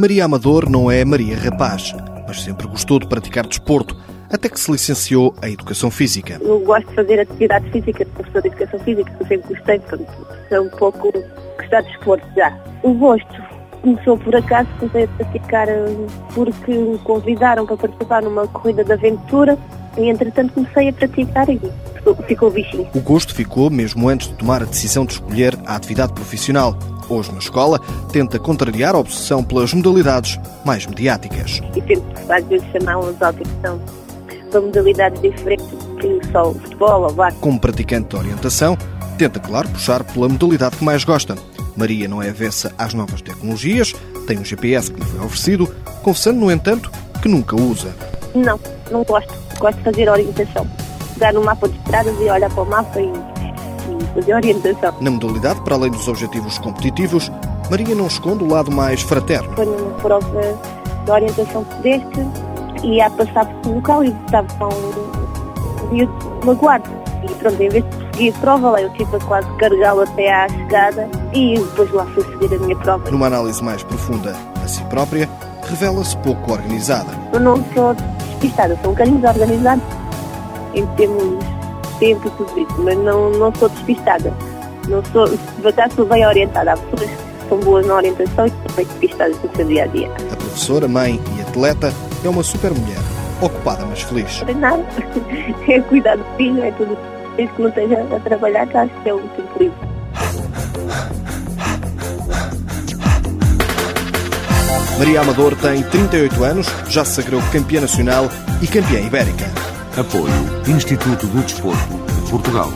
Maria Amador não é Maria Rapaz, mas sempre gostou de praticar desporto, até que se licenciou em Educação Física. Eu gosto de fazer atividade física, professor de Educação Física, sempre gostei, portanto, é um pouco gostar de desporto já. O gosto começou por acaso, comecei a praticar eh, porque me convidaram para participar numa corrida de aventura e entretanto comecei a praticar e ficou o bichinho. O gosto ficou mesmo antes de tomar a decisão de escolher a atividade profissional hoje na escola, tenta contrariar a obsessão pelas modalidades mais mediáticas. E tento, às vezes, chamá-las à atenção para modalidades diferentes que só o futebol ou o Como praticante de orientação, tenta, claro, puxar pela modalidade que mais gosta. Maria não é avessa às novas tecnologias, tem um GPS que lhe foi oferecido, confessando, no entanto, que nunca usa. Não, não gosto. Gosto de fazer orientação. Dar no mapa de estradas e olhar para o mapa e de orientação. Na modalidade, para além dos objetivos competitivos, Maria não esconde o lado mais fraterno. Foi numa prova de orientação pedestre e a passar por um local e estava com um dia magoado. E pronto, em vez de seguir a prova, lá eu tive a quase carregá-lo até à chegada e depois lá fui seguir a minha prova. Numa análise mais profunda a si própria, revela-se pouco organizada. Eu não sou despistada, sou um bocadinho desorganizada em termos tempo e tudo isso, mas não, não sou despistada. Não sou, acaso sou bem orientada. Há pessoas que são boas na orientação e são bem despistadas no seu dia a dia. A professora, mãe e atleta é uma super mulher, ocupada mas feliz. Não nada. É cuidar do filho, é tudo. Desde que não esteja a trabalhar, que acho que é o tempo livre. Maria Amador tem 38 anos, já se sagrou campeã nacional e campeã ibérica. Apoio Instituto do Desporto de Portugal.